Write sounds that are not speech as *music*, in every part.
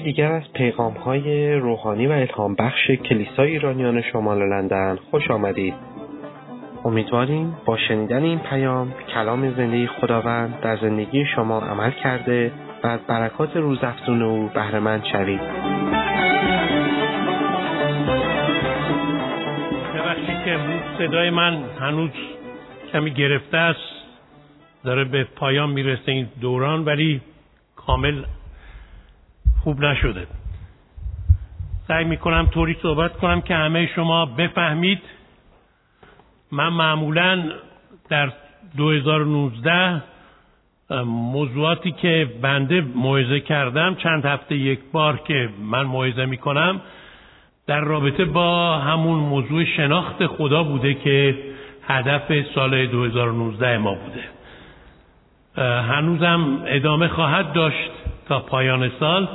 یکی دیگر از پیغام های روحانی و الهام بخش کلیسای ایرانیان شمال لندن خوش آمدید. امیدواریم با شنیدن این پیام کلام زندگی خداوند در زندگی شما عمل کرده و از برکات روزافزون او بهرهمند شوید. که صدای من هنوز کمی گرفته است داره به پایان می‌رسه این دوران ولی کامل خوب نشده. سعی می‌کنم طوری صحبت کنم که همه شما بفهمید. من معمولا در 2019 موضوعاتی که بنده موعظه کردم چند هفته یک بار که من موعظه می‌کنم در رابطه با همون موضوع شناخت خدا بوده که هدف سال 2019 ما بوده. هنوزم ادامه خواهد داشت تا پایان سال.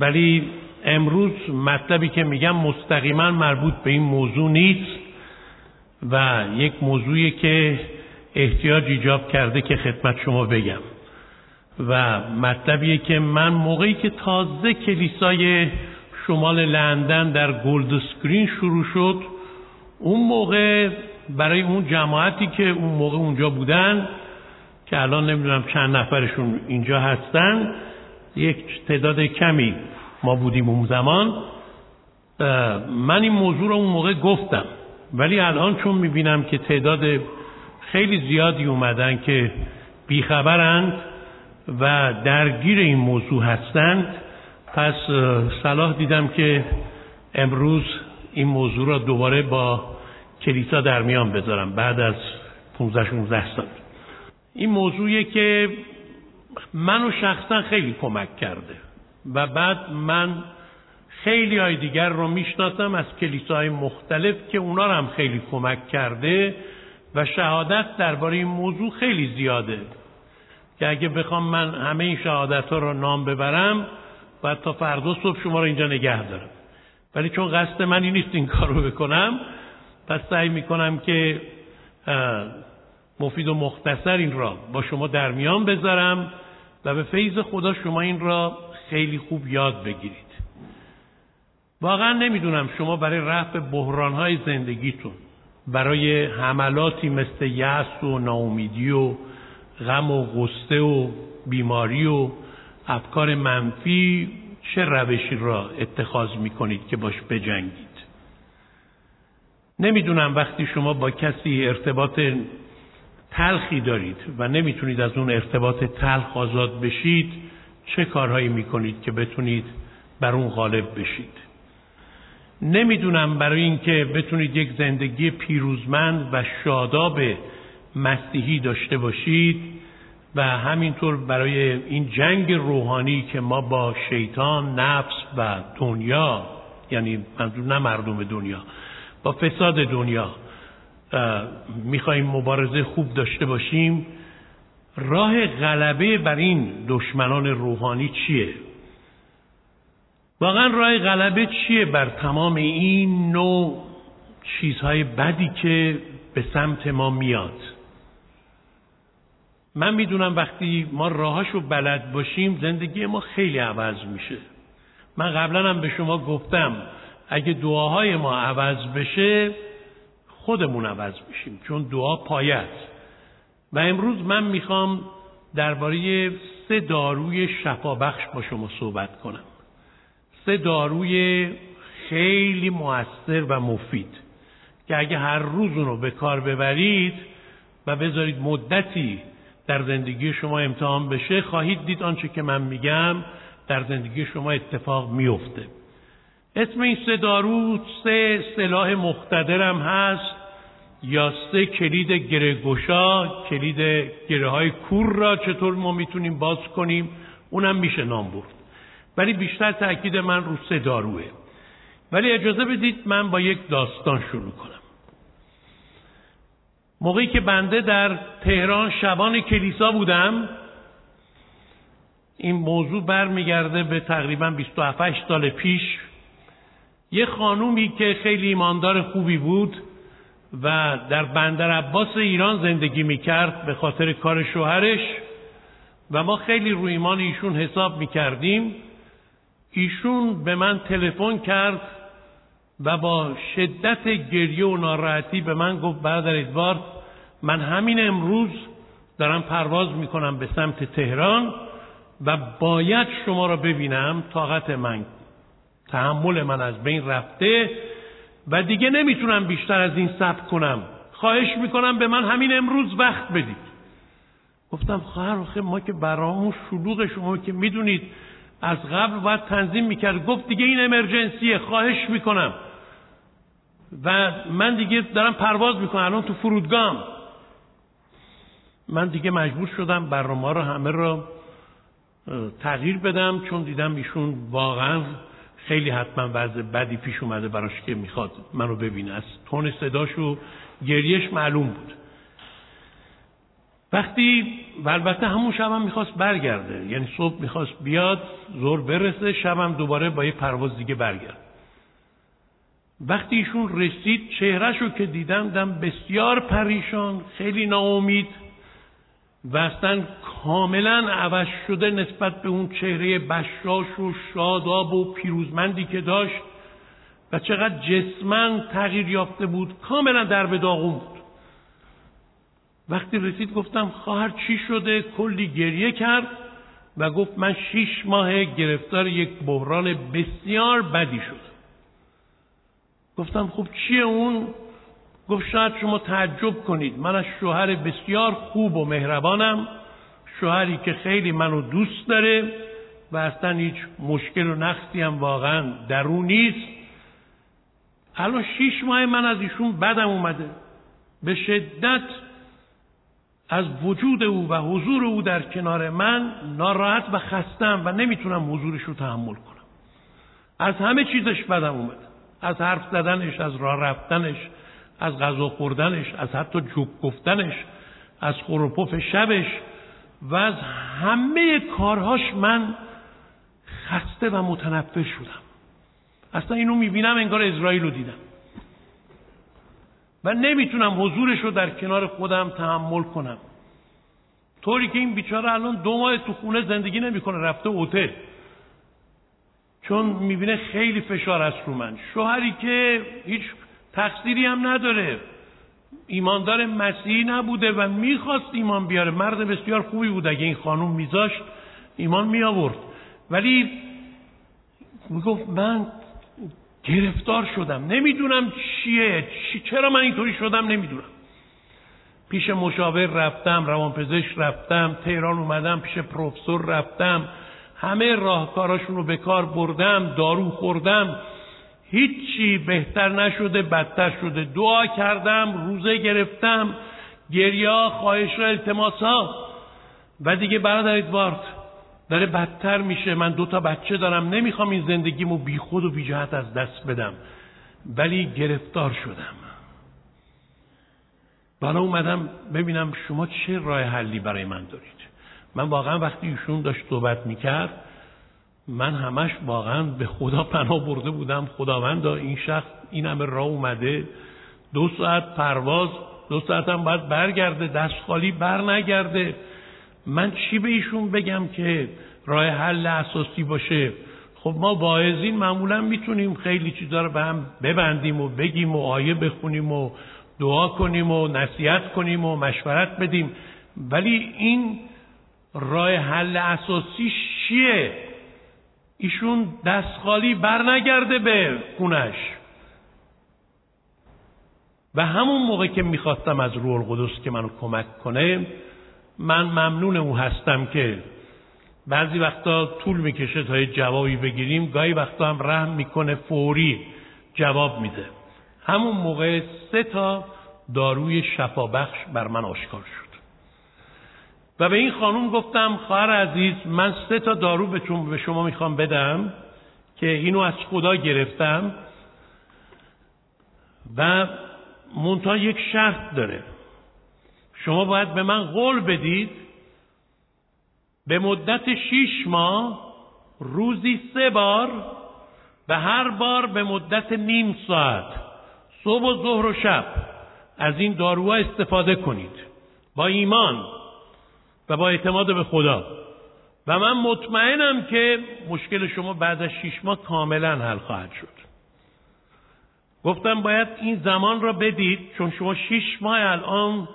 ولی امروز مطلبی که میگم مستقیما مربوط به این موضوع نیست و یک موضوعی که احتیاج ایجاب کرده که خدمت شما بگم. و مطلبیه که من موقعی که تازه کلیسای شمال لندن در Golders Green شروع شد اون موقع برای اون جماعتی که اون موقع اونجا بودن که الان نمی‌دونم چند نفرشون اینجا هستن یک تعداد کمی ما بودیم اون زمان من این موضوع رو اون موقع گفتم. ولی الان چون می‌بینم که تعداد خیلی زیادی اومدن که بیخبرند و درگیر این موضوع هستند پس صلاح دیدم که امروز این موضوع را دوباره با کلیسا در میان بذارم بعد از 15 16 سال. این موضوعیه که منو شخصا خیلی کمک کرده و بعد من خیلی های دیگر رو می‌شناسم از کلیساهای مختلف که اونا هم خیلی کمک کرده و شهادت درباره این موضوع خیلی زیاده. که اگه بخوام من همه این شهادت ها رو نام ببرم باید تا فردا صبح شما رو اینجا نگه دارم. ولی چون قصد منی نیست این کار رو بکنم پس سعی می‌کنم که مفید و مختصر این را با شما در میان بذارم و به فیض خدا شما این را خیلی خوب یاد بگیرید. واقعا نمی‌دونم شما برای رفع بحرانهای زندگیتون برای حملاتی مثل یأس و ناامیدی و غم و غصه و بیماری و افکار منفی چه روشی را اتخاذ می‌کنید که باش بجنگید؟ نمی‌دونم وقتی شما با کسی ارتباط تلخی دارید و نمی‌تونید از اون ارتباط تلخ آزاد بشید چه کارهایی می‌کنید که بتونید بر اون غالب بشید؟ نمی‌دونم برای اینکه بتونید یک زندگی پیروزمند و شاداب مسیحی داشته باشید و همینطور برای این جنگ روحانی که ما با شیطان نفس و دنیا یعنی منظور نه مردم دنیا با فساد دنیا می‌خوایم مبارزه خوب داشته باشیم. راه غلبه بر این دشمنان روحانی چیه؟ واقعا راه غلبه چیه بر تمام این نوع چیزهای بدی که به سمت ما میاد؟ من می‌دونم وقتی ما راهاشو بلد باشیم زندگی ما خیلی عوض میشه. من قبلا هم به شما گفتم اگه دعاهای ما عوض بشه خودمون عوض میشیم چون دعا پایه و امروز من می‌خوام درباره سه داروی شفابخش با شما صحبت کنم. سه داروی خیلی موثر و مفید که اگه هر روز اونو به کار ببرید و بذارید مدتی در زندگی شما امتحان بشه خواهید دید آنچه که من میگم در زندگی شما اتفاق میفته. اسم این سه دارو سه سلاح مختدرم هست یا سه کلید گره گشا کلید گره های کور را چطور ما می‌تونیم باز کنیم؟ اونم میشه نام برد. ولی بیشتر تاکید من رو سه داروه. ولی اجازه بدید من با یک داستان شروع کنم. موقعی که بنده در تهران شبان کلیسا بودم این موضوع برمیگرده به تقریبا 27 سال پیش. یه خانومی که خیلی ایماندار خوبی بود و در بندر عباس ایران زندگی می‌کرد به خاطر کار شوهرش و ما خیلی روی ایمان ایشون حساب می‌کردیم. ایشون به من تلفن کرد و با شدت گریه و ناراحتی به من گفت برادر ادوارد من همین امروز دارم پرواز می‌کنم به سمت تهران و باید شما را ببینم طاقت من تحمل من از بین رفته و دیگه نمی‌تونم بیشتر از این صبر کنم. خواهش می‌کنم به من همین امروز وقت بدید. گفتم خواهر ما که برامون شلوغ شما که می‌دونید از قبل باید تنظیم می‌کرد گفت دیگه این امرجنسیه خواهش می‌کنم. و من دیگه دارم پرواز می‌کنم الان تو فرودگام من دیگه مجبور شدم برنامه رو همه رو تغییر بدم چون دیدم ایشون واقعا خیلی حتما وضع بدی پیش اومده براش که می‌خواد منو ببینه. از تون صداش و گریش معلوم بود. وقتی و البته همون شب هم می‌خواست برگرده. یعنی صبح می‌خواست بیاد زور برسه شبم دوباره با یه پرواز دیگه برگرد. وقتی ایشون رسید چهرهشو که دیدم دم بسیار پریشان خیلی ناامید و اصلا کاملا عوض شده نسبت به اون چهره بشاش و شاداب و پیروزمندی که داشت و چقدر جسمن تغییر یافته بود کاملا در به داغون بود. وقتی رسید گفتم خواهر چی شده؟ کلی گریه کرد و گفت من شیش ماه گرفتار یک بحران بسیار بدی شد گفتم خب چیه اون؟ گفت شاید شما تعجب کنید. من از شوهر بسیار خوب و مهربانم. شوهری که خیلی منو دوست داره و اصلا هیچ مشکل و نقصی هم واقعا درون نیست. الان شیش ماه من از ایشون بدم اومده. به شدت از وجود او و حضور او در کنار من ناراحت و خستم و نمی‌تونم حضورش رو تحمل کنم. از همه چیزش بدم اومده. از حرف زدنش از راه رفتنش از غذا خوردنش از حتی جوک گفتنش از خروپف شبش و از همه کارهاش من خسته و متنفر شدم. اصلا اینو می‌بینم انگار اسرائیل رو دیدم. و نمی‌تونم حضورش رو در کنار خودم تحمل کنم. طوری که این بیچاره الان دو ماه تو خونه زندگی نمی‌کنه رفته اوتل چون می‌بینه خیلی فشار است رو من. شوهری که هیچ تقصیری هم نداره. ایماندار مسیحی نبوده و می‌خواست ایمان بیاره. مرد بسیار خوبی بود. اگه این خانوم میذاشت ایمان می آورد ولی می‌گفت من گرفتار شدم. نمی‌دونم چیه. چرا من اینطوری شدم؟ نمی‌دونم. پیش مشاور رفتم روانپزشک رفتم تهران اومدم پیش پروفسور رفتم. همه راهکاراشون رو به کار بردم دارو خوردم. هیچی بهتر نشده بدتر شده. دعا کردم روزه گرفتم گریا خواهش را التماس ها. و دیگه برادر ادوارد داره بدتر میشه. من دو تا بچه دارم نمی‌خوام این زندگیمو بی خود و بی جهت از دست بدم. ولی گرفتار شدم. بالا اومدم ببینم شما چه راه حلی برای من دارید. من واقعا وقتی ایشون داشت صحبت می‌کرد من همش واقعا به خدا پناه برده بودم. خداوندا این شخص این همه راه اومده. دو ساعت پرواز دو ساعت هم باید برگرده دست خالی بر نگرده. من چی به ایشون بگم که راه حل اساسی باشه؟ خب ما واعظین معمولا می‌تونیم خیلی چیزا رو به هم ببندیم و بگیم و آیه بخونیم و دعا کنیم و نصیحت کنیم و مشورت بدیم. ولی این راه حل اساسی چیه؟ ایشون دست خالی بر به خونش. و همون موقع که می‌خواستم از روح القدس که منو کمک کنه من ممنون او هستم که بعضی وقتا طول می‌کشه تا جوابی بگیریم. گاهی وقتا هم رحم می‌کنه فوری جواب میده. همون موقع سه تا داروی شفابخش بر من آشکار شد. و به این خانوم گفتم خواهر عزیز من سه تا دارو به شما می‌خوام بدم که اینو از خدا گرفتم و منتها یک شرط داره. شما باید به من قول بدید به مدت شیش ماه روزی سه بار و هر بار به مدت نیم ساعت صبح و ظهر و شب از این داروها استفاده کنید. با ایمان و با اعتماد به خدا. و من مطمئنم که مشکل شما بعد از شیش ماه کاملا حل خواهد شد. گفتم باید این زمان را بدید چون شما شیش ماه الان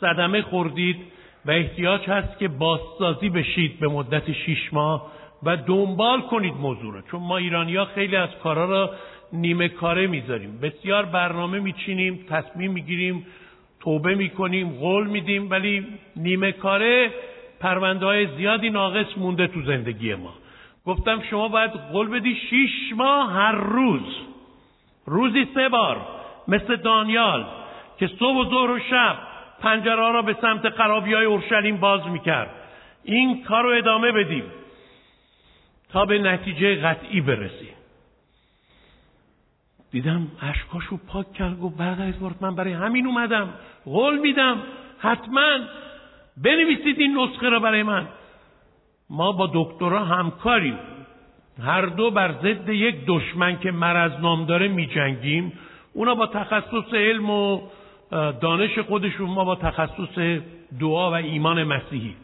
صدمه خوردید و احتیاج هست که بازسازی بشید به مدت شیش ماه و دنبال کنید موضوع را. چون ما ایرانی خیلی از کارا را نیمه کاره می‌ذاریم. بسیار برنامه میچینیم تصمیم می‌گیریم توبه می‌کنیم قول میدیم ولی نیمه کاره پرونده های زیادی ناقص مونده تو زندگی ما. گفتم شما باید قول بدی شیش ماه هر روز. روزی سه بار مثل دانیال که صبح و ظهر و شب پنجره را به سمت قرابی های اورشلیم باز می‌کرد. این کار رو ادامه بدیم تا به نتیجه قطعی برسیم. دیدم اشکاشو پاک کرد گفت برادر ادوارد من برای همین اومدم. قول میدم. حتما بنویسید این نسخه را برای من. ما با دکترا همکاریم. هر دو بر ضد یک دشمن که مرض نام داره میجنگیم. اونا با تخصص علم و دانش خودشون ما با تخصص دعا و ایمان مسیحی.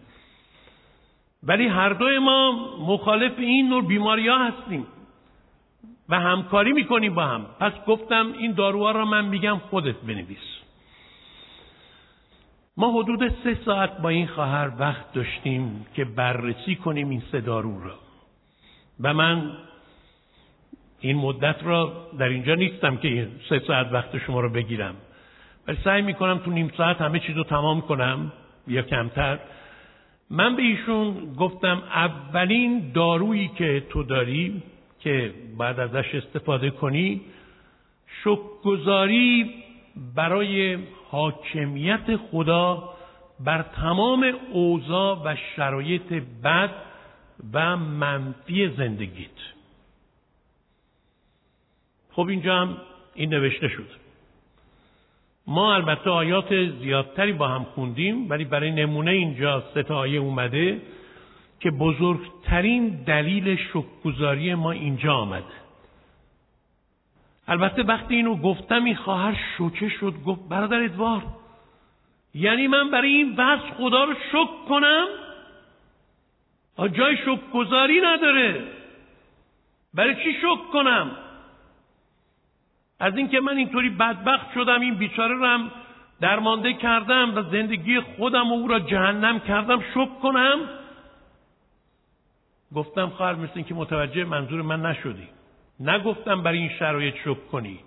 ولی هر دوی ما مخالف این نوع بیماری ها هستیم. و همکاری می‌کنیم با هم. پس گفتم این داروها را من میگم خودت بنویس. ما حدود سه ساعت با این خواهر وقت داشتیم که بررسی کنیم این سه دارو را و من این مدت را در اینجا نیستم که سه ساعت وقت شما رو بگیرم. ولی سعی می‌کنم تو نیم ساعت همه چیز رو تمام کنم یا کمتر. من به ایشون گفتم اولین دارویی که تو داری که بعد ازش استفاده کنی شکگذاری برای حاکمیت خدا بر تمام اوضاع و شرایط بد و منفی زندگیت. خب اینجا هم این نوشته شد. ما البته آیات زیادتری با هم خوندیم ولی برای نمونه اینجا سه آیه اومده. که بزرگترین دلیل شکگذاری ما اینجا آمده. البته وقتی اینو گفتم این خواهر شوکه شد گفت برادر ادوار یعنی من برای این وضع خدا رو شک کنم؟ جای شکگذاری نداره. برای چی شک کنم؟ از اینکه من اینطوری بدبخت شدم این بیچاره رو هم درمانده کردم و زندگی خودم و او را جهنم کردم شک کنم؟ گفتم خواهر مثل اینکه متوجه منظور من نشدی. نگفتم برای این شرایط شک کنی.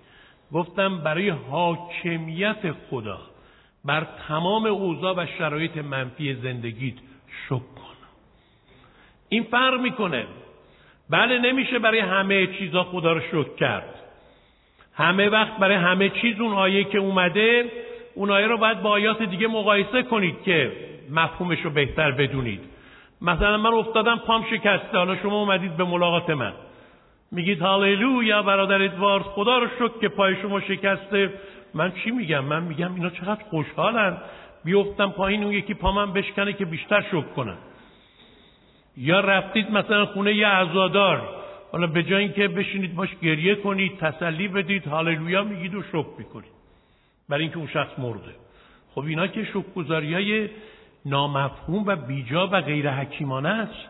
گفتم برای حاکمیت خدا بر تمام اوضاع و شرایط منفی زندگیت شک کن. این فرق می‌کنه. بله نمیشه برای همه چیزا خدا رو شکر کرد. همه وقت برای همه چیز اون آیه که اومده اون آیه رو باید با آیات دیگه مقایسه کنید که مفهومش رو بهتر بدونید. مثلا من افتادم پام شکسته حالا شما اومدید به ملاقات من. میگید هاللویا برادر ادوارد خدا رو شکر که پای شما شکسته. من چی میگم؟ من میگم اینا چقدر خوشحالن. بیفتم پایین اون یکی پامم بشکنه که بیشتر شکر کنن یا رفتید مثلا خونه یه عزادار. حالا به جای اینکه بشینید باش گریه کنید تسلی بدید هاللویا میگید و شکر می‌کنید. برای اینکه اون شخص مرده. خب اینا که شکرگزاری های نامفهوم و بیجا و غیر حکیمانه است.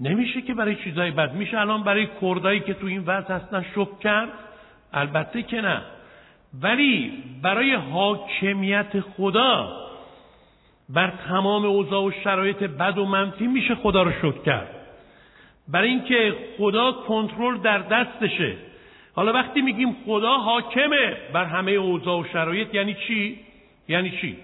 نمیشه که برای چیزای بد میشه. الان برای کردایی که تو این وضع هستن شک کرد. البته که نه. ولی برای حاکمیت خدا بر تمام اوضاع و شرایط بد و منفی میشه خدا رو شکر کرد. برای اینکه خدا کنترل در دستشه. حالا وقتی میگیم خدا حاکمه بر همه اوضاع و شرایط یعنی چی؟ یعنی چی؟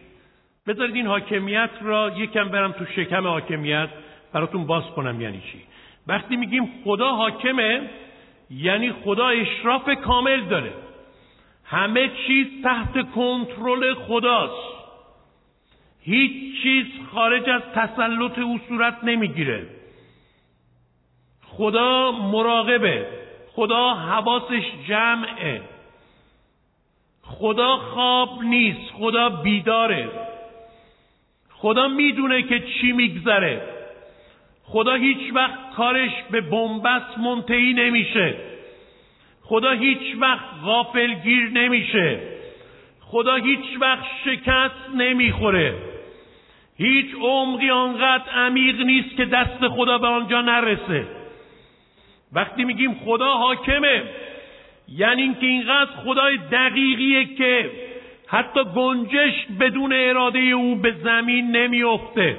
بذارید این حاکمیت را یکم برم تو شکم حاکمیت براتون باز کنم یعنی چی؟ وقتی میگیم خدا حاکمه یعنی خدا اشراف کامل داره. همه چیز تحت کنترل خداست. هیچ چیز خارج از تسلط او صورت نمی‌گیره. خدا مراقبه. خدا حواسش جمعه. خدا خواب نیست. خدا بیداره. خدا می‌دونه که چی میگذره. خدا هیچ وقت کارش به بنبست منتهی نمیشه. خدا هیچ وقت غافلگیر نمیشه. خدا هیچ وقت شکست نمی‌خوره. هیچ عمقی آنقدر عمیق نیست که دست خدا به آنجا نرسه. وقتی میگیم خدا حاکمه یعنی اینکه اینقدر خدای دقیقیه که حتی گنجش بدون اراده او به زمین نمیافته.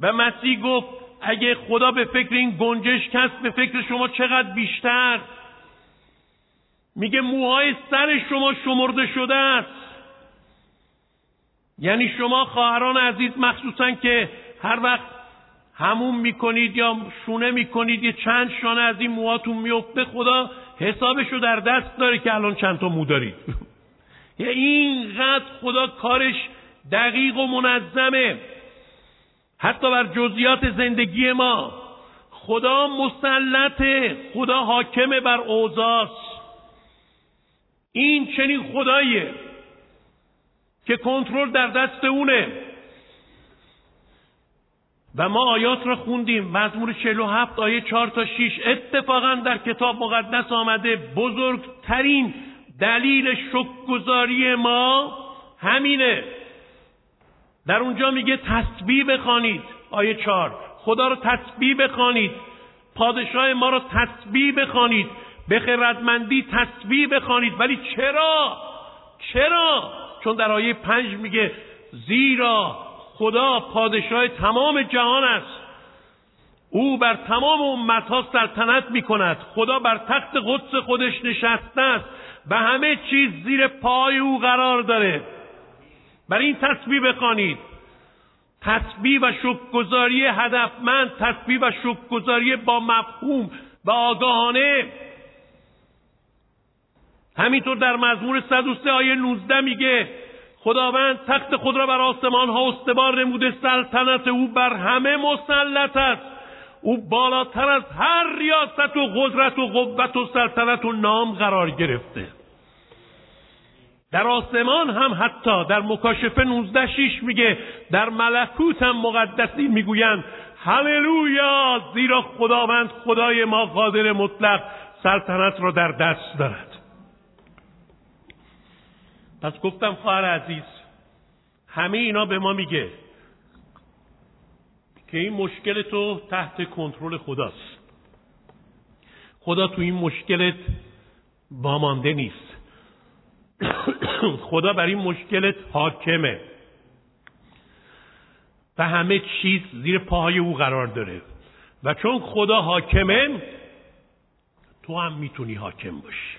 و مسیح گفت اگه خدا به فکر این گنجش کس به فکر شما چقدر بیشتر؟ میگه موهای سر شما شمرده شده است. یعنی شما خواهران عزیز مخصوصا که هر وقت همون می‌کنید یا شونه می‌کنید یه چند شانه از این موهاتون میفته خدا حسابش رو در دست داره که الان چند تا مو دارید. یا اینقدر خدا کارش دقیق و منظمه. حتی بر جزئیات زندگی ما خدا مسلطه خدا حاکمه بر اوضاع این چنین خداییه که کنترل در دست اونه. و ما آیات را خوندیم مزمور 47 آیه 4 تا 6 اتفاقا در کتاب مقدس آمده بزرگترین دلیل شکرگزاری ما همینه. در اونجا میگه تسبیح بخوانید. آیه 4 خدا رو تسبیح بخوانید. پادشاه ما رو تسبیح بخوانید. به خردمندی تسبیح بخوانید. ولی چرا؟ چرا؟ چون در آیه پنج میگه زیرا خدا پادشاه تمام جهان است. او بر تمام امتها سلطنت می کند خدا بر تخت قدس خودش نشسته است. و همه چیز زیر پای او قرار داره. بر این تسبیح بخوانید. تسبیح و شکرگزاری هدفمند تسبیح و شکرگزاری با مفهوم و آگاهانه. همینطور در مزمور 103 آیه 19 میگه خداوند تخت خود را بر آسمان ها استوار نموده سلطنت او بر همه مسلط است. او بالاتر از هر ریاست و قدرت و قوت و سلطنت و نام قرار گرفته. در آسمان هم حتی در مکاشفه 19 شیش میگه در ملکوت هم مقدسین می‌گویند. هللویا! زیرا خداوند خدای ما قادر مطلق سلطنت را در دست دارد. پس گفتم خواهر عزیز همه اینا به ما میگه که این مشکل تو تحت کنترل خداست. خدا تو این مشکلت وامانده نیست. *coughs* خدا بر این مشکلت حاکمه. و همه چیز زیر پاهای او قرار داره. و چون خدا حاکمه تو هم می‌تونی حاکم باشی.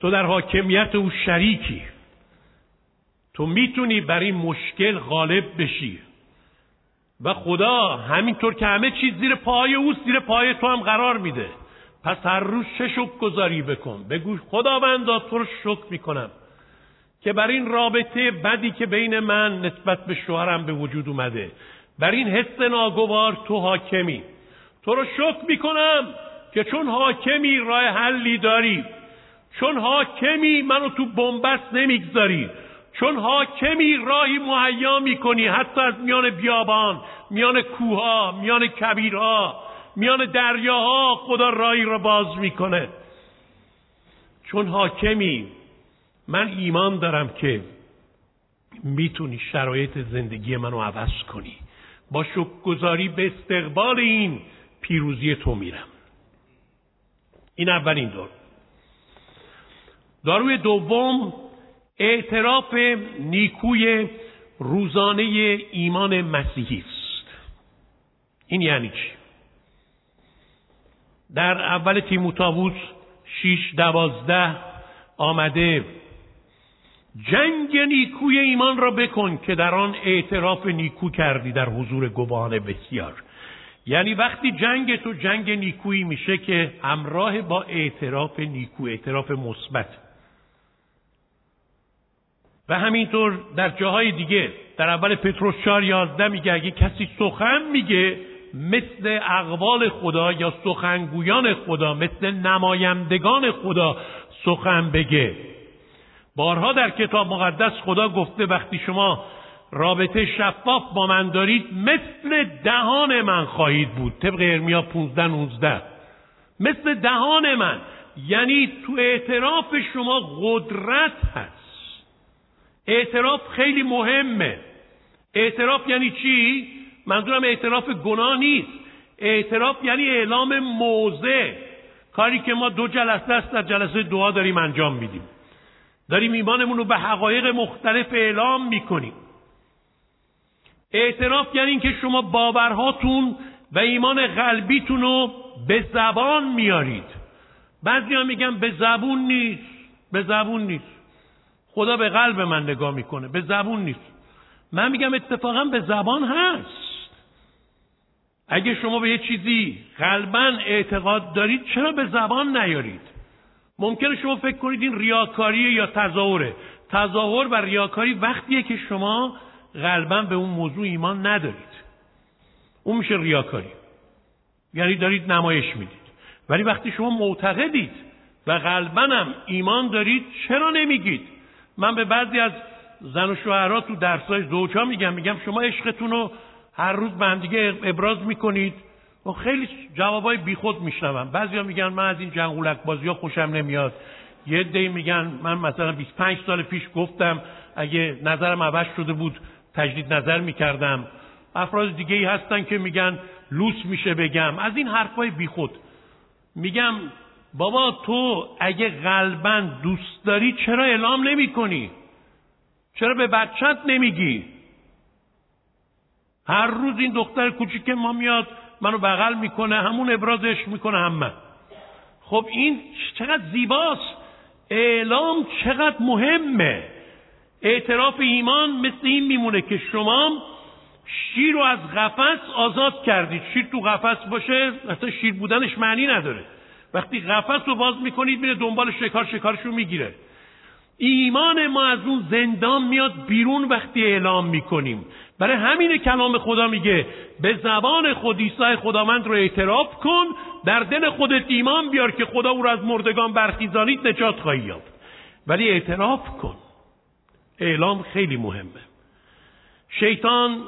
تو در حاکمیت او شریکی. تو می‌تونی بر این مشکل غالب بشی. و خدا همینطور که همه چیز زیر پای او زیر پای تو هم قرار میده. پس هر روز چه شک گذاری بکن. بگو خداوندا تو رو شکر می‌کنم که بر این رابطه بدی که بین من نسبت به شوهرم به وجود اومده بر این حس ناگوار تو حاکمی. تو رو شکر می‌کنم که چون حاکمی راه حلی داری چون حاکمی منو تو بنبست نمی‌گذاری چون حاکمی راهی مهیا می‌کنی حتی از میان بیابان میان کوها میان کبیرها. میان دریاها خدا راهی را باز می‌کنه. چون حاکمی من ایمان دارم که می‌تونی شرایط زندگی منو عوض کنی. با شکرگزاری به استقبال این پیروزی تو میرم. این اولین دور. داروی دوم اعتراف نیکوی روزانه ایمان مسیحی است. این یعنی چی؟ در اول تیموتائوس شیش دوازده آمده. جنگ نیکوی ایمان را بکن که در آن اعتراف نیکو کردی در حضور گواهان بسیار. یعنی وقتی جنگ تو جنگ نیکویی میشه که همراه با اعتراف نیکو اعتراف مثبت. و همینطور در جاهای دیگه در اول پتروس 4 11 میگه اگه کسی سخن میگه مثل اقوال خدا یا سخنگویان خدا مثل نمایندگان خدا سخن بگه. بارها در کتاب مقدس خدا گفته وقتی شما رابطه شفاف با من دارید مثل دهان من خواهید بود. طبق ارمیا 15 19 مثل دهان من. یعنی تو اعتراف شما قدرت هست. اعتراف خیلی مهمه. اعتراف یعنی چی؟ منظورم اعتراف گناه نیست. اعتراف یعنی اعلام موضع. کاری که ما دو جلسه است در جلسه دعا داریم انجام میدیم. داریم ایمانمون رو به حقایق مختلف اعلام می‌کنیم. اعتراف یعنی اینکه شما باورهاتون و ایمان قلبیتون رو به زبان میارید. بعضی ها میگن به زبون نیست. به زبون نیست. خدا به قلب من نگاه می‌کنه. به زبون نیست. من میگم اتفاقا به زبان هست. اگه شما به یه چیزی قلبا اعتقاد دارید چرا به زبان نیارید؟ ممکنه شما فکر کنید این ریاکاری یا تظاهره. تظاهر و ریاکاری وقتیه که شما قلبا به اون موضوع ایمان ندارید. اون میشه ریاکاری. یعنی دارید نمایش می‌دید. ولی وقتی شما معتقدید و قلبا هم ایمان دارید چرا نمیگید؟ من به بعضی از زن و شوهرها تو درسای زوجها میگم میگم شما عشقتون رو هر روز به هم دیگه ابراز می‌کنید. و خیلی جوابای بیخود میشنوم. بعضیا میگن من از این جنگولک بازی ها خوشم نمیاد. یه دی میگن من مثلا 25 سال پیش گفتم اگه نظرم عوض شده بود تجدید نظر می‌کردم. افراد دیگه ای هستن که میگن لوس میشه بگم. از این حرفای بیخود. میگم بابا تو اگه قلبا دوست داری چرا اعلام نمی کنی؟ چرا به بچت نمیگی؟ هر روز این دختر کوچیک ما میاد منو بغل می‌کنه همون ابرازش می‌کنه هم من خب این چقدر زیباست. اعلام چقدر مهمه. اعتراف ایمان مثل این میمونه که شما شیر رو از قفس آزاد کردید. شیر تو قفس باشه اصلا شیر بودنش معنی نداره. وقتی قفس رو باز می‌کنید میره دنبال شکار شکارش رو می‌گیره. ایمان ما از اون زندان میاد بیرون وقتی اعلام می‌کنیم. برای همین کلام خدا میگه به زبان خود عیسی خداوند رو اعتراف کن در دل خودت ایمان بیار که خدا او را از مردگان برخیزانید نجات خواهی یافت. ولی اعتراف کن. اعلام خیلی مهمه. شیطان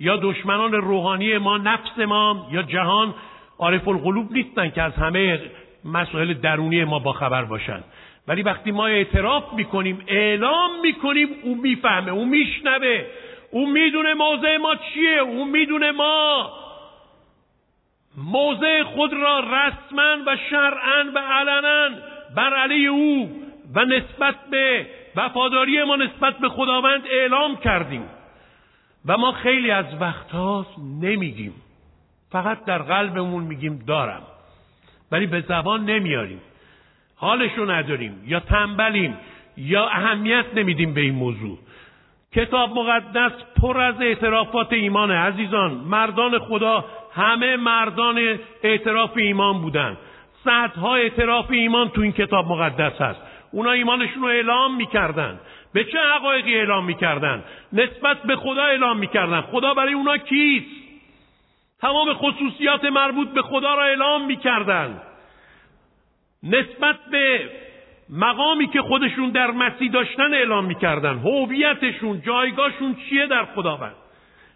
یا دشمنان روحانی ما نفس ما یا جهان عارف القلوب نیستن که از همه مسائل درونی ما با خبر باشن. ولی وقتی ما اعتراف می‌کنیم اعلام می‌کنیم او می‌فهمه او میشنوه. او می‌دونه موضع ما چیه؟ او می‌دونه ما. موضع خود را رسما و شرعا و علنا بر علیه او و نسبت به وفاداری ما نسبت به خداوند اعلام کردیم. و ما خیلی از وقتها نمیگیم. فقط در قلبمون میگیم دارم. ولی به زبان نمیاریم حالشو نداریم یا تنبلیم یا اهمیت نمیدیم به این موضوع. کتاب مقدس پر از اعترافات ایمان عزیزان مردان خدا همه مردان اعتراف ایمان بودن صدها اعتراف ایمان تو این کتاب مقدس هست. اونا ایمانشون رو اعلام می‌کردن به چه حقایقی اعلام می‌کردن نسبت به خدا اعلام می‌کردن خدا برای اونا کیست؟ تمام خصوصیات مربوط به خدا را اعلام می‌کردن نسبت به مقامی که خودشون در مسیح داشتن اعلام می‌کردن. هویتشون جایگاهشون چیه در خداوند؟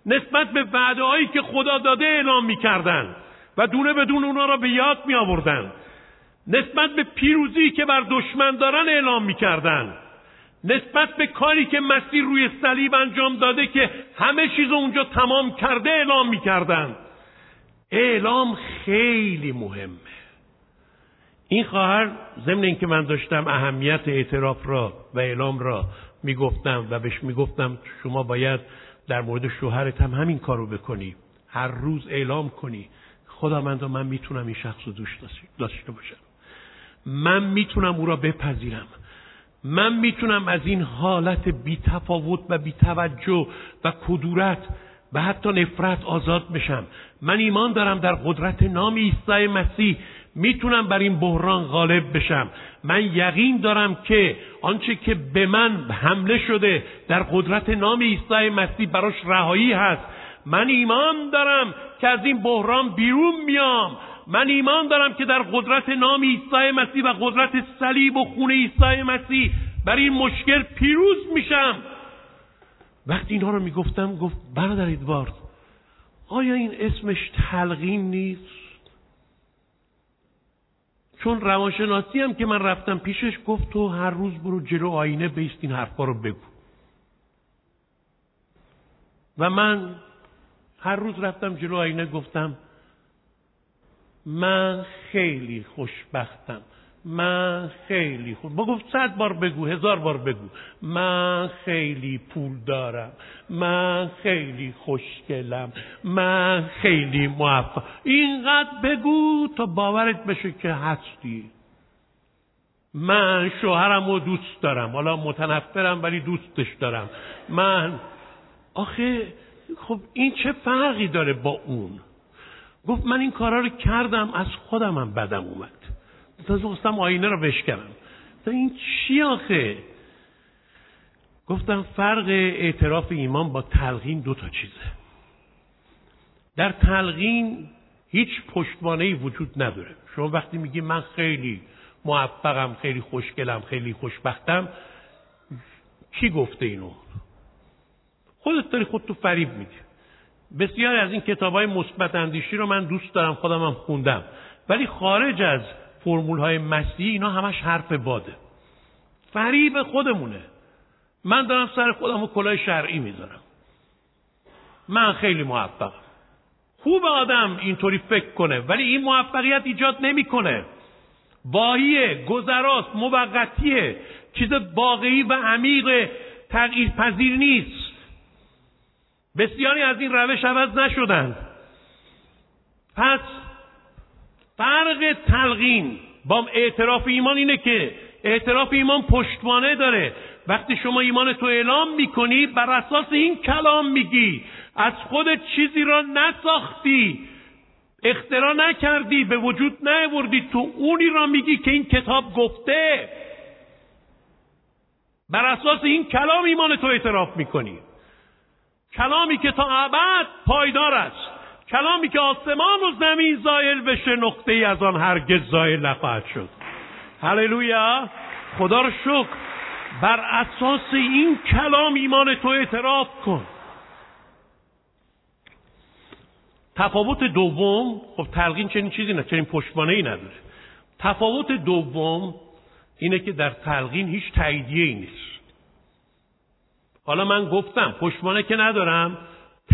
نسبت به وعده هایی که خدا داده اعلام می‌کردن و دونه بدون اونا را به یاد می آوردن نسبت به پیروزی که بر دشمن دارن اعلام می‌کردن. نسبت به کاری که مسیح روی صلیب انجام داده که همه چیز اونجا تمام کرده اعلام می‌کردن. اعلام خیلی مهمه. این خواهر ضمن اینکه من داشتم اهمیت اعتراف را و اعلام را می‌گفتم و بهش می‌گفتم شما باید در مورد شوهرت هم همین کارو بکنی. هر روز اعلام کنی. خدا من من می‌تونم این شخص رو دوست داشته باشم. من می‌تونم او را بپذیرم. من می‌تونم از این حالت بیتفاوت و بیتوجه و کدورت و حتی نفرت آزاد بشم. من ایمان دارم در قدرت نام عیسی مسیح می‌تونم بر این بحران غالب بشم. من یقین دارم که آنچه که به من حمله شده در قدرت نام عیسی مسیح براش رهایی هست. من ایمان دارم که از این بحران بیرون میام. من ایمان دارم که در قدرت نام عیسی مسیح و قدرت صلیب و خون عیسی مسیح بر این مشکل پیروز میشم. وقتی اینها رو می‌گفتم گفت برادر ادوارد آیا این اسمش تلقین نیست؟ چون روانشناسی هم که من رفتم پیشش گفت تو هر روز برو جلو آینه بیست این حرفا رو بگو. و من هر روز رفتم جلو آینه گفتم من خیلی خوشبختم. من خیلی خوب. گفت صد بار بگو هزار بار بگو. من خیلی پول دارم. من خیلی خوشگلم. من خیلی موفق. اینقدر بگو تا باورت بشه که هستی. من شوهرم رو دوست دارم. حالا متنفرم ولی دوستش دارم. من آخه خب این چه فرقی داره با اون؟ گفت من این کارا رو کردم از خودم هم بدم اومد. تازه خواستم آینه رو بشکنم. تا این چی آخه؟ گفتم فرق اعتراف ایمان با تلقین دو تا چیزه. در تلقین هیچ پشتوانه وجود نداره. شما وقتی میگی من خیلی موفقم خیلی خوشگلم خیلی خوشبختم کی گفته اینو؟ خودت داری خودتو فریب میدی. بسیاری از این کتاب های مثبت اندیشی رو من دوست دارم خودم هم خوندم. ولی خارج از فرمول های مسیحی اینا همش حرف باده. فریب خودمونه. من دارم سر خودم و کلاه شرعی می‌ذارم. من خیلی موفقم. خوب آدم اینطوری فکر کنه ولی این موفقیت ایجاد نمی‌کنه. واهیه گذراست موقتیه. چیز واقعی و عمیق تغییر پذیر نیست. بسیاری از این روش عوض نشدند پس فرق تلقین با اعتراف ایمان اینه که اعتراف ایمان پشتوانه داره. وقتی شما ایمان تو اعلام می‌کنی بر اساس این کلام میگی. از خودت چیزی را نساختی. اختراع نکردی به وجود نیاوردی. تو اونی را میگی که این کتاب گفته. بر اساس این کلام ایمان تو اعتراف می‌کنی. کلامی که تا ابد پایدار است. کلامی که آسمان و زمین زایل بشه نقطه ای از آن هرگز زایل نخواهد شد. هللویا! خدا رو شکر. بر اساس این کلام ایمان تو اعتراف کن. تفاوت دوم خب تلقین چنین چیزی نه چنین پشتوانه ای نداره. تفاوت دوم اینه که در تلقین هیچ تاییدیه ای نیست. حالا من گفتم پشتوانه که ندارم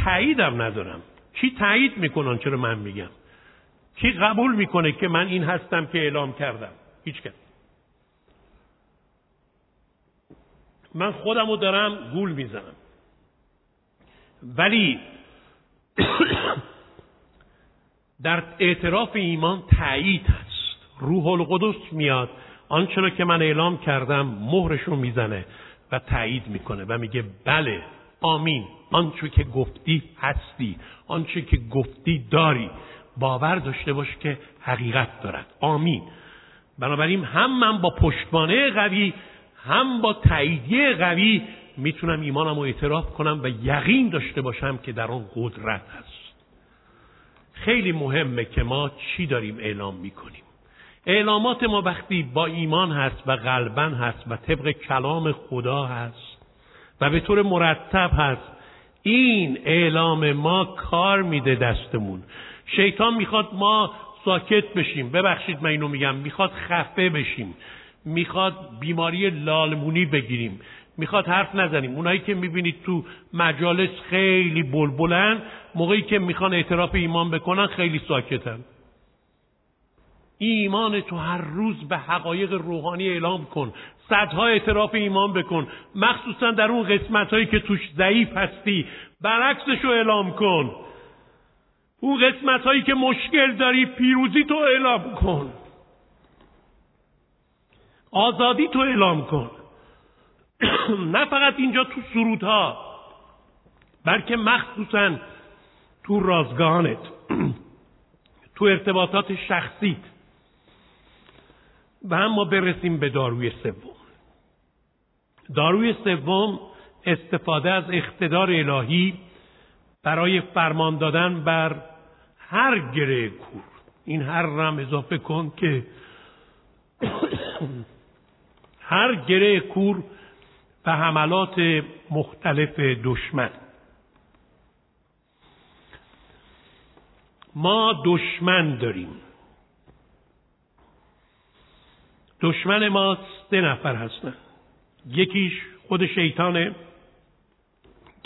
تاییدم ندارم. کی تایید می‌کنن چرا من میگم؟ کی قبول می‌کنه که من این هستم که اعلام کردم؟ هیچ کس. من خودم رو دارم گول می‌زنم. ولی *coughs* در اعتراف ایمان تایید هست. روح القدس میاد آنچه که من اعلام کردم مهرش رو می‌زنه و تایید می‌کنه و میگه بله آمین. آنچه که گفتی هستی. آنچه که گفتی داری. باور داشته باش که حقیقت دارد. آمین. بنابراین هم من با پشتوانه قوی هم با تاییدیه قوی می‌تونم ایمانم رو اعتراف کنم و یقین داشته باشم که در آن قدرت هست. خیلی مهمه که ما چی داریم اعلام می‌کنیم. اعلامات ما وقتی با ایمان هست و قلبا هست و طبق کلام خدا هست و به طور مرتب هست. این اعلام ما کار میده دستمون. شیطان می‌خواد ما ساکت بشیم. ببخشید من اینو میگم. می‌خواد خفه بشیم. می‌خواد بیماری لالمونی بگیریم. می‌خواد حرف نزنیم. اونایی که می‌بینید تو مجالس خیلی بلبلن موقعی که می‌خوان اعتراف ایمان بکنن خیلی ساکتن. ایمان تو هر روز به حقایق روحانی اعلام کن. صدها اعتراف ایمان بکن. مخصوصا در اون قسمت هایی که توش ضعیف هستی. برعکسش رو اعلام کن. اون قسمت هایی که مشکل داری پیروزی تو اعلام کن. آزادی تو اعلام کن. *clears throat* نه فقط اینجا تو سرودها بلکه مخصوصا تو رازگانت *clears throat* تو ارتباطات شخصیت. و ما برسیم به داروی سوم. داروی سوم استفاده از اقتدار الهی برای فرمان دادن بر هر گره کور. این هر رم اضافه کن که *coughs* هر گره کور و حملات مختلف دشمن. ما دشمن داریم. دشمن ما سه نفر هستن. یکیش خود شیطانه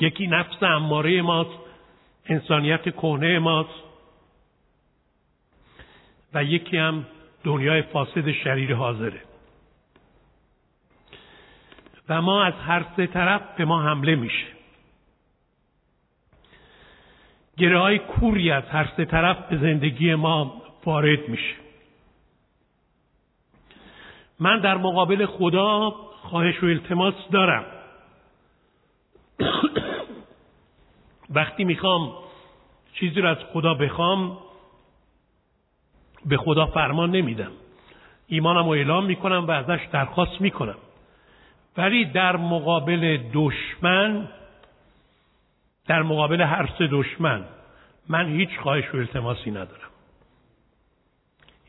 یکی نفس اماره ماست انسانیت کهنه ماست و یکی هم دنیای فاسد شریر حاضره. و ما از هر سه طرف به ما حمله میشه. گره های کوری از هر سه طرف به زندگی ما وارد میشه. من در مقابل خدا خواهش و التماس دارم. وقتی می‌خوام چیزی رو از خدا بخوام به خدا فرمان نمیدم. ایمانم رو اعلام می‌کنم و ازش درخواست می‌کنم. ولی در مقابل دشمن در مقابل هر سه دشمن من هیچ خواهش و التماسی ندارم.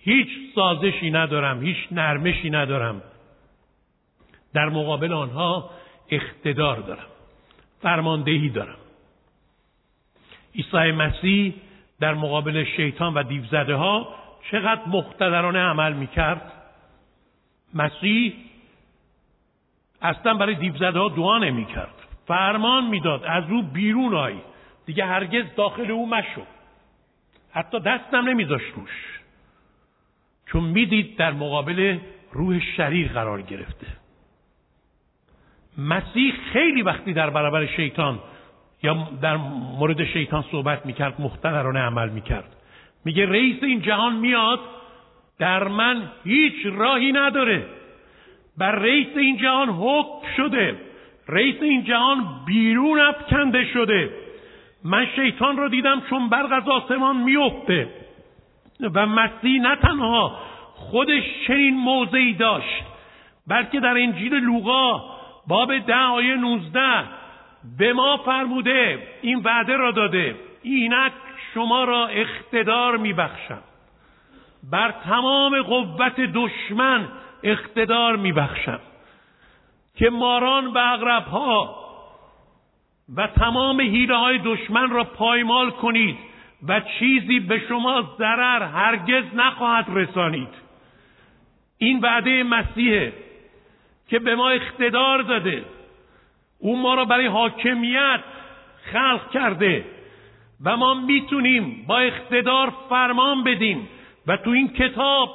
هیچ سازشی ندارم هیچ نرمشی ندارم. در مقابل آنها اقتدار دارم فرماندهی دارم. عیسی مسیح در مقابل شیطان و دیوزده ها چقدر مقتدرانه عمل می‌کرد؟ مسیح اصلا برای دیوزده ها دعا نمی‌کرد. فرمان می‌داد از او بیرون آی. دیگه هرگز داخل او مشو. حتی دستم نمیذاشت روش. چون می‌دید در مقابل روح شریر قرار گرفته. مسیح خیلی وقتی در برابر شیطان یا در مورد شیطان صحبت می‌کرد مختلرانه عمل می‌کرد. میگه رئیس این جهان میاد در من هیچ راهی نداره. بر رئیس این جهان حکم شده. رئیس این جهان بیرون افکنده شده. من شیطان رو دیدم چون برق از آسمان میفته و مسیح نه تنها خودش چنین موضعی داشت بلکه در انجیل لوقا باب ده آیه نوزده به ما فرموده این وعده را داده اینک شما را اقتدار میبخشم. بر تمام قوت دشمن اقتدار میبخشم. که ماران و اغرب ها و تمام حیله های دشمن را پایمال کنید. و چیزی به شما ضرر هرگز نخواهد رسانید. این وعده مسیحه که به ما اقتدار داده او ما را برای حاکمیت خلق کرده و ما می‌تونیم با اقتدار فرمان بدیم و تو این کتاب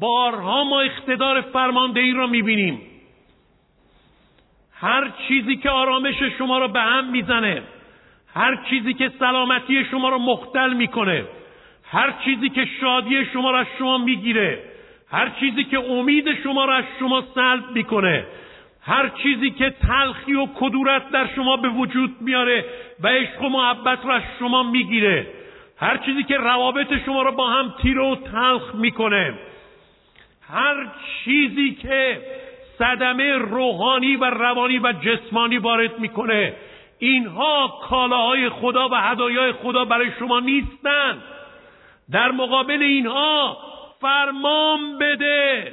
بارها ما اقتدار فرماندهی را می‌بینیم. هر چیزی که آرامش شما را به هم می‌زنه هر چیزی که سلامتی شما را مختل می‌کنه هر چیزی که شادی شما را از شما می‌گیره هر چیزی که امید شما را از شما سلب می‌کنه هر چیزی که تلخی و کدورت در شما به وجود میاره و عشق و محبت را از شما می‌گیره هر چیزی که روابط شما را با هم تیره و تلخ می‌کنه هر چیزی که صدمه روحانی و روانی و جسمانی وارد می‌کنه اینها کالاهای خدا و هدایای خدا برای شما نیستند در مقابل اینها فرمان بده.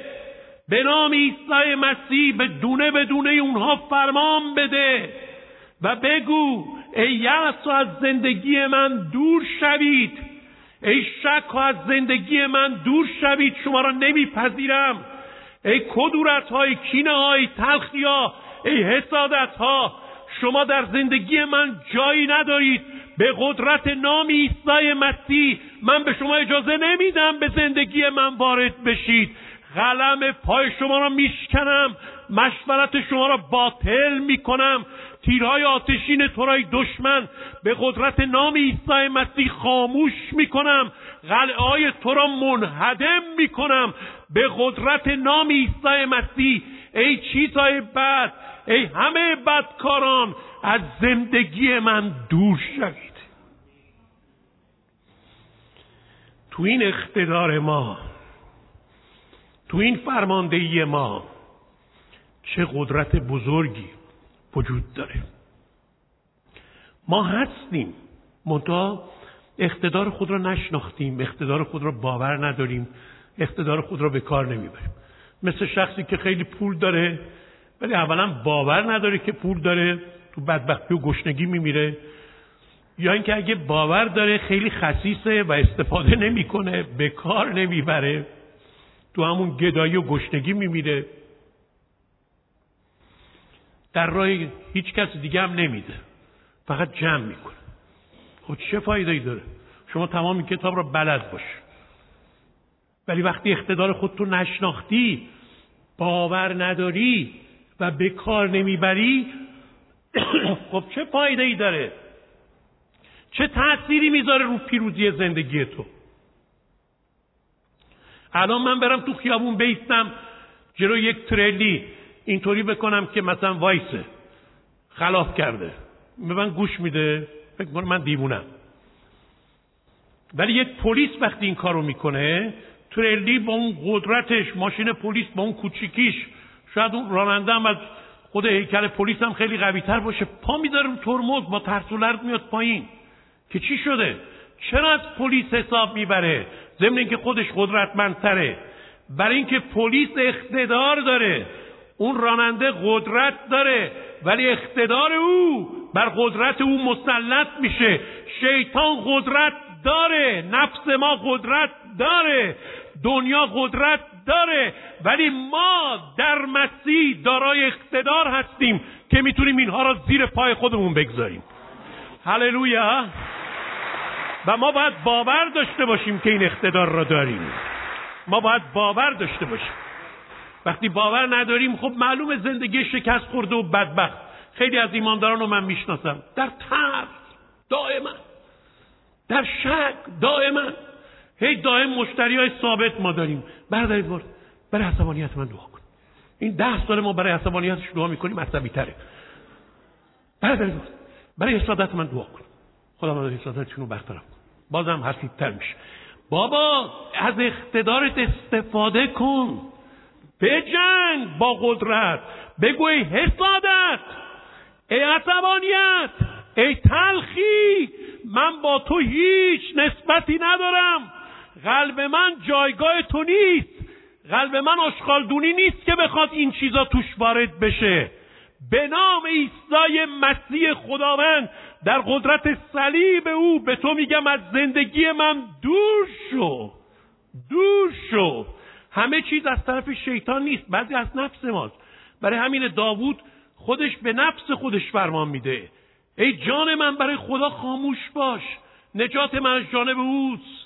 به نام عیسی مسیح به دونه به دونه اونها فرمان بده و بگو ای یأس از زندگی من دور شوید. ای شک از زندگی من دور شوید. شما را نمیپذیرم. ای کدورت های کینه های تلخی ها ای حسادت ها شما در زندگی من جایی ندارید. به قدرت نام عیسی مسیح من به شما اجازه نمیدم به زندگی من وارد بشید. قلم پای شما را میشکنم. مشورت شما را باطل می‌کنم. تیرهای آتشین تورای دشمن. به قدرت نام عیسی مسیح خاموش می‌کنم. قلعه تو را منهدم می‌کنم. به قدرت نام عیسی مسیح ای چیزهای بد ای همه بدکاران از زندگی من دور شوید. تو این اقتدار ما تو این فرماندهی ما چه قدرت بزرگی وجود داره. ما هستیم منتها اقتدار خود را نشناختیم اقتدار خود را باور نداریم اقتدار خود را به کار نمی‌بریم. مثل شخصی که خیلی پول داره ولی اولا باور نداره که پول داره تو بدبختی و گشنگی میمیره. یا اینکه اگه باور داره خیلی خصیصه و استفاده نمی‌کنه به کار نمی‌بره تو همون گدایی و گشنگی میمیره. در راه هیچ کس دیگه هم نمیده فقط جمع می‌کنه. خب چه فایده ای داره؟ شما تمام این کتاب را بلد باش. ولی وقتی اقتدار خودتو نشناختی باور نداری و به کار نمی‌بری *coughs* خب چه فایده ای داره؟ چه تأثیری می‌ذاره رو پیروزی زندگی تو؟ الان من برم تو خیابون بیستم جلو یک تریلی اینطوری بکنم که مثلا وایسه خلاف کرده. به من گوش میده فکر من دیوونم. ولی یک پلیس وقتی این کارو می‌کنه تریلی با اون قدرتش ماشین پلیس با اون کوچیکیش. شاید اون راننده هم از خود هیکل پلیس هم خیلی قوی تر باشه. پا می‌ذاره ترمز با ترس و لرز میاد پایین. که چی شده؟ چرا پلیس حساب می‌بره؟ ضمن اینکه خودش قدرتمندتره. برای اینکه پلیس اقتدار داره. اون راننده قدرت داره. ولی اقتدار او بر قدرت او مسلط میشه. شیطان قدرت داره. نفس ما قدرت داره. دنیا قدرت داره ولی ما در مسیح دارای اقتدار هستیم که می‌تونیم اینها را زیر پای خودمون بگذاریم. هللویا. و ما باید باور داشته باشیم که این اقتدار را داریم. ما باید باور داشته باشیم. وقتی باور نداریم خب معلوم زندگی شکست خورده و بدبخت. خیلی از ایمانداران رو من می‌شناسم. در ترس دائما. در شک دائما. هی دائم مشتری های ثابت ما داریم. برادرید بار برای عصبانیت من دعا کن. این ده سال ما برای عصبانیتش دعا می‌کنیم عصبی تره برادرید برای حسادت من دعا کن. خدا من حسادتشون رو برطرف کن. بازم حسیدتر میشه. بابا از اقتدارت استفاده کن. بجنگ با قدرت. بگو ای حسادت. ای عصبانیت. ای تلخی. من با تو هیچ نسبتی ندارم. قلب من جایگاه تو نیست. قلب من آشغالدونی نیست که بخواد این چیزا توش وارد بشه. به نام عیسی مسیح خداوند در قدرت صلیب او به تو میگم از زندگی من دور شو. دور شو. همه چیز از طرف شیطان نیست. بعضی از نفس ماست. برای همین داوود خودش به نفس خودش فرمان میده. ای جان من برای خدا خاموش باش. نجات من از جانب اوست.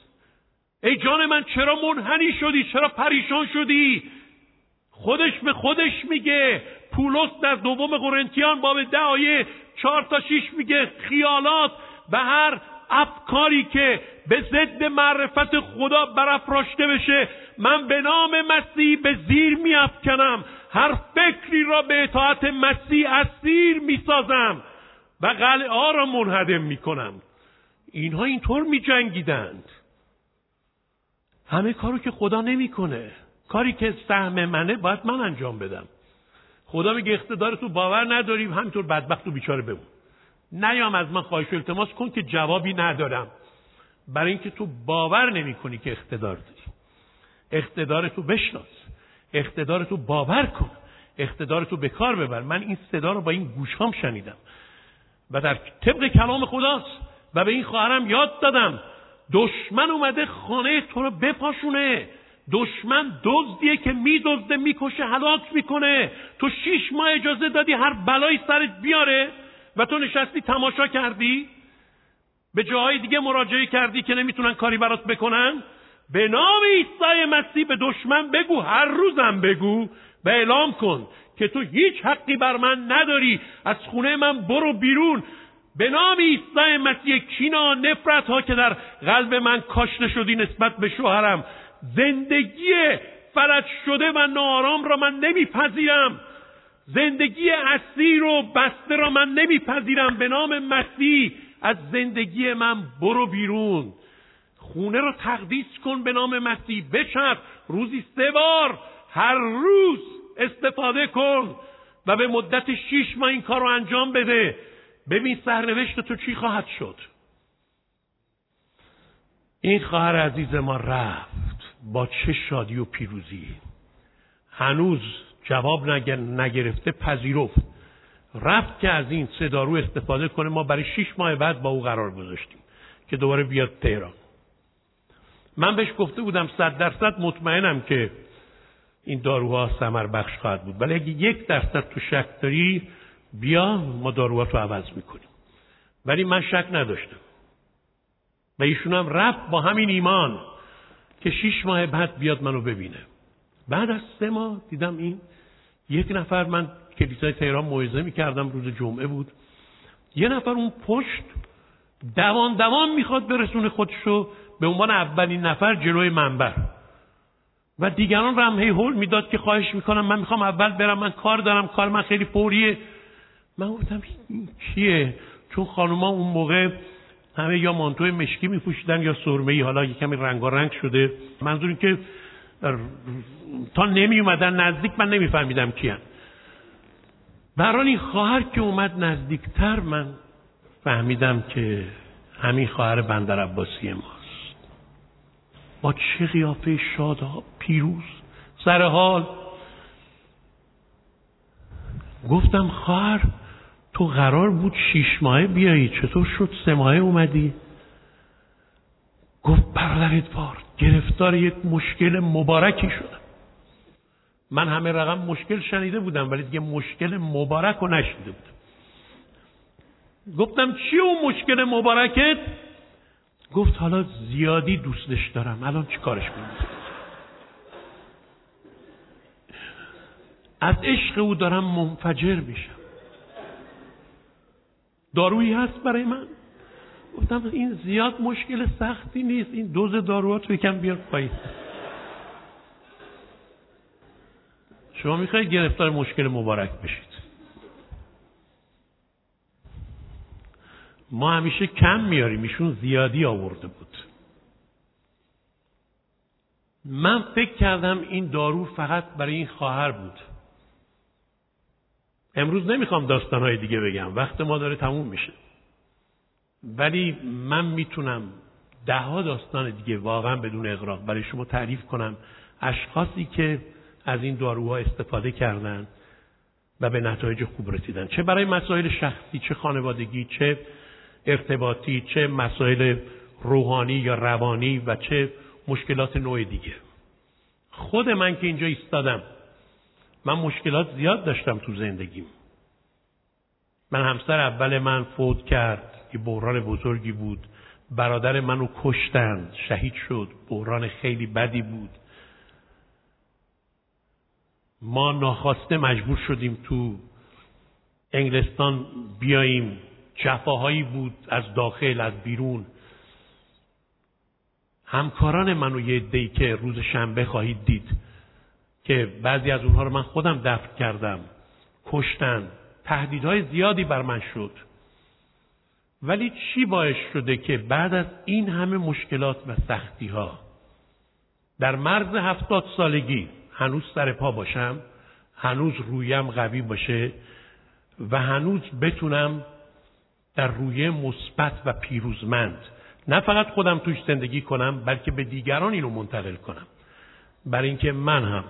ای جان من چرا منحنی شدی؟ چرا پریشان شدی؟ خودش به خودش میگه. پولس در دوم قرنتیان باب ده آیه چهار تا شیش میگه خیالات به هر افکاری که به ضد معرفت خدا برافراشته بشه من به نام مسیح به زیر میافکنم. هر فکری را به اطاعت مسیح اسیر می‌سازم و قلعه را منهدم می‌کنم. اینها اینطور میجنگیدند. همه کارو که خدا نمی‌کنه. کاری که سهم منه باید من انجام بدم. خدا میگه اقتدار تو باور نداریم همینطور بدبخت و بیچاره بمون. نیام از من خواهش التماس کن که جوابی ندارم. برای اینکه تو باور نمی کنی که اقتدار داری. اقتدار تو بشناس. اقتدار تو باور کن. اقتدار تو به کار ببر. من این صدا رو با این گوشام شنیدم. و در طبق کلام خداست. و به این خواهرم یاد دادم. دشمن اومده خانه تو رو بپاشونه. دشمن دزدیه که میدزده می‌کشه هلاک می‌کنه. تو شیش ماه اجازه دادی هر بلایی سرت بیاره و تو نشستی تماشا کردی. به جاهای دیگه مراجعه کردی که نمی‌تونن کاری برات بکنن. به نام عیسی مسیح به دشمن بگو هر روزم بگو و اعلام کن که تو هیچ حقی بر من نداری. از خونه من برو بیرون. به نام عیسی مسیح کینا نفرت ها که در قلب من کاشته شدی نسبت به شوهرم. زندگی فلج شده و نارام را من نمیپذیرم. زندگی اسیر و بسته را من نمیپذیرم. به نام مسیح از زندگی من برو بیرون. خونه را تقدیس کن به نام مسیح. بچپ روزی سه بار. هر روز استفاده کن و به مدت شیش ماه این کار رو انجام بده. ببین سرنوشت تو چی خواهد شد. این خواهر عزیز ما رفت با چه شادی و پیروزی. هنوز جواب نگرفته پذیرفت. رفت که از این صدارو استفاده کنه. ما برای شیش ماه بعد با او قرار گذاشتیم که دوباره بیاد تهران. من بهش گفته بودم صد درصد مطمئنم که این داروها سمر بخش خواهد بود. ولی اگه یک درصد تو شک داری بیا ما داروها رو عوض می‌کنیم. ولی من شک نداشتم. و ایشون هم رفت با همین ایمان که شیش ماه بعد بیاد منو ببینه. بعد از سه ماه دیدم این یک نفر من کلیسای تهران موعظه می‌کردم روز جمعه بود. یه نفر اون پشت دوان دوان می‌خواد برسونه خودشو به عنوان اولین نفر جلوی منبر. و دیگران رو هول می‌داد که خواهش می‌کنم من می‌خوام اول برم من کار دارم کار من خیلی فوریه. من گفتم کیه چون خانوما اون موقع همه یا مانتو مشکی میپوشیدن یا سرمه حالا کمی رنگ شده. منظور این که تا نمی اومدن نزدیک من نمیفهمیدم کیان برای این خواهر که اومد نزدیکتر من فهمیدم که همین خواهر بندر عباسی ماست. با چه قیافه شاداب پیروز سر حال. گفتم خواهر تو قرار بود شیش ماهه بیایی. چطور شد سه ماهه اومدی؟ گفت برادر ادوارد گرفتار یک مشکل مبارکی شدم. من همه رقم مشکل شنیده بودم ولی دیگه مشکل مبارک رو نشنیده بودم. گفتم چی اون مشکل مبارکت؟ گفت حالا زیادی دوستش دارم. الان چی کارش کنم؟ از عشق او دارم منفجر میشم. دارویی هست برای من. گفتم این زیاد مشکل سختی نیست. این دوز داروات رو یکم بیار پایین. شما می‌خواید گرفتار مشکل مبارک بشید. ما همیشه کم میاریم. ایشون زیادی آورده بود. من فکر کردم این دارو فقط برای این خواهر بود. امروز نمی‌خوام داستانهای دیگه بگم وقت ما داره تموم میشه. ولی من می‌تونم دهها داستان دیگه واقعا بدون اغراق برای شما تعریف کنم. اشخاصی که از این داروها استفاده کردن و به نتایج خوب رسیدن. چه برای مسائل شخصی چه خانوادگی چه ارتباطی چه مسائل روحانی یا روانی و چه مشکلات نوع دیگه. خود من که اینجا ایستادم من مشکلات زیاد داشتم تو زندگیم. من همسر اول من فوت کرد که بحران بزرگی بود. برادر منو کشتند شهید شد بحران خیلی بدی بود. ما ناخواسته مجبور شدیم تو انگلستان بیاییم. جفاهایی بود از داخل از بیرون. همکاران منو یه دی که روز شنبه خواهید دید. که بعضی از اونها رو من خودم دفن کردم کشتن تهدیدهای زیادی بر من شد. ولی چی باعث شده که بعد از این همه مشکلات و سختی ها در مرز هفتاد سالگی هنوز سر پا باشم هنوز رویم قوی باشه و هنوز بتونم در روی مثبت و پیروزمند نه فقط خودم توش زندگی کنم بلکه به دیگران اینو منتقل کنم. برای اینکه من هم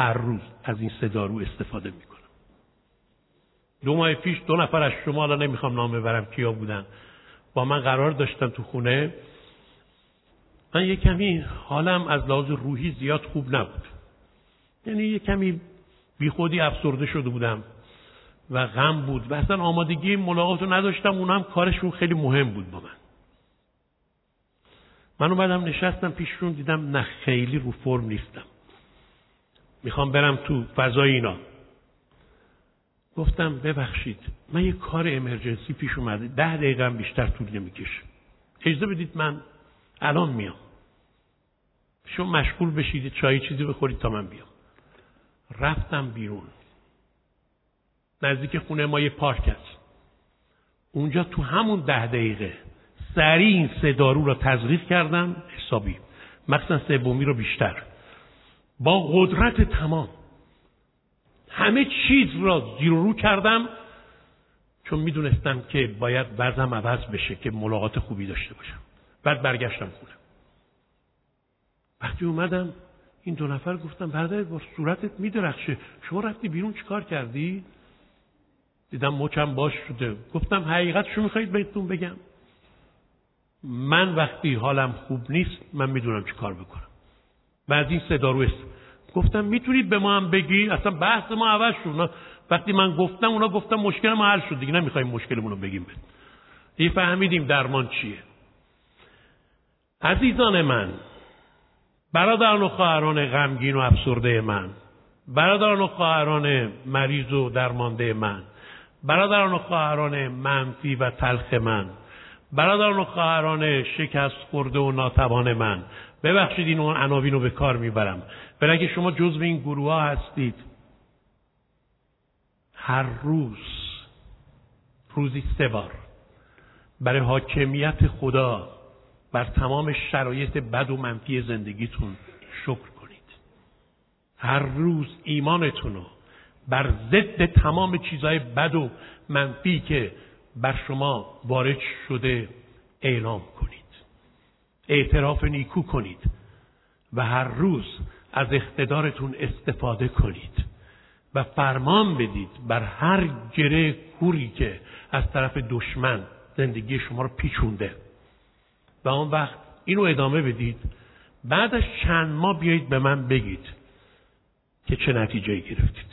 هر روز از این صدارو استفاده می‌کنم. دو ماه پیش دو نفر از شما الان نمی‌خوام نام ببرم کیا بودن. با من قرار داشتم تو خونه. من یه کمی حالم از لحاظ روحی زیاد خوب نبود. یعنی یه کمی بیخودی افسرده شده بودم و غم بود و اصلا آمادگی ملاقات رو نداشتم. اونم کارشون خیلی مهم بود با من. من اومدم نشستم پیششون دیدم نه خیلی رو فرم نیستم. می‌خوام برم تو فضای اینا. گفتم ببخشید من یه کار امرجنسی پیش اومده ده دقیقه هم بیشتر طول نمی‌کشه. اجازه بدید من الان میام. شما مشغول بشید چای چیزی بخورید تا من بیام. رفتم بیرون. نزدیک خونه ما یه پارک هست. اونجا تو همون ده دقیقه سریع این سه دارو را تزریق کردم حسابی. مخصوصا سومی رو بیشتر. با قدرت تمام. همه چیز را زیر رو کردم چون می‌دونستم که باید وضعم عوض بشه که ملاقات خوبی داشته باشم. بعد برگشتم خونه. وقتی اومدم این دو نفر گفتم برادر با صورتت میدرخشه. شما رفتی بیرون چیکار کردی؟ دیدم مچم باش شده. گفتم حقیقتشو می‌خواید بهتون بگم. من وقتی حالم خوب نیست من می‌دونم چی کار بکنم. و از این صدا رو گفتم می‌تونید به ما هم بگی اصلا بحث ما عوض شد. وقتی من گفتم اونا گفتم مشکل ما حل شد دیگه. نمی‌خوایم مشکلمون رو بگیم دیگه فهمیدیم درمان چیه. عزیزان من برادران و خواهران غمگین و افسرده من برادران و خواهران مریض و درمانده من برادران و خواهران منفی و تلخ من برادران و خواهران شکست خورده و ناتوان من ببخشید این اون عناوین رو به کار می‌برم. برای اگه شما جزو این گروه ها هستید. هر روز روزی سه بار برای حاکمیت خدا بر تمام شرایط بد و منفی زندگیتون شکر کنید. هر روز ایمانتون رو بر ضد تمام چیزهای بد و منفی که بر شما وارد شده اعلام کنید. اعتراف نیکو کنید و هر روز از اقتدارتون استفاده کنید و فرمان بدید بر هر گره کوری که از طرف دشمن زندگی شما رو پیچونده. و آن وقت اینو ادامه بدید. بعد از چند ماه بیایید به من بگید که چه نتیجه گرفتید.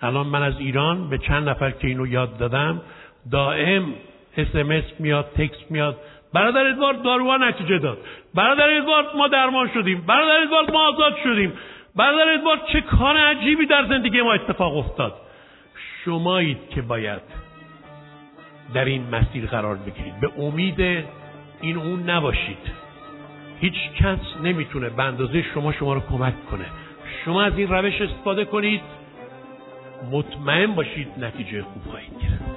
الان من از ایران به چند نفر که اینو یاد دادم دائم اسمس میاد تکس میاد برادر ادوارد داروها نتیجه داد. برادر ادوارد ما درمان شدیم. برادر ادوارد ما آزاد شدیم. برادر ادوارد چه کار عجیبی در زندگی ما اتفاق افتاد. شمایید که باید در این مسیر قرار بگیرید. به امید این اون نباشید. هیچ کس نمی‌تونه به اندازه شما شما رو کمک کنه. شما از این روش استفاده کنید. مطمئن باشید نتیجه خوب خواهید گرفت.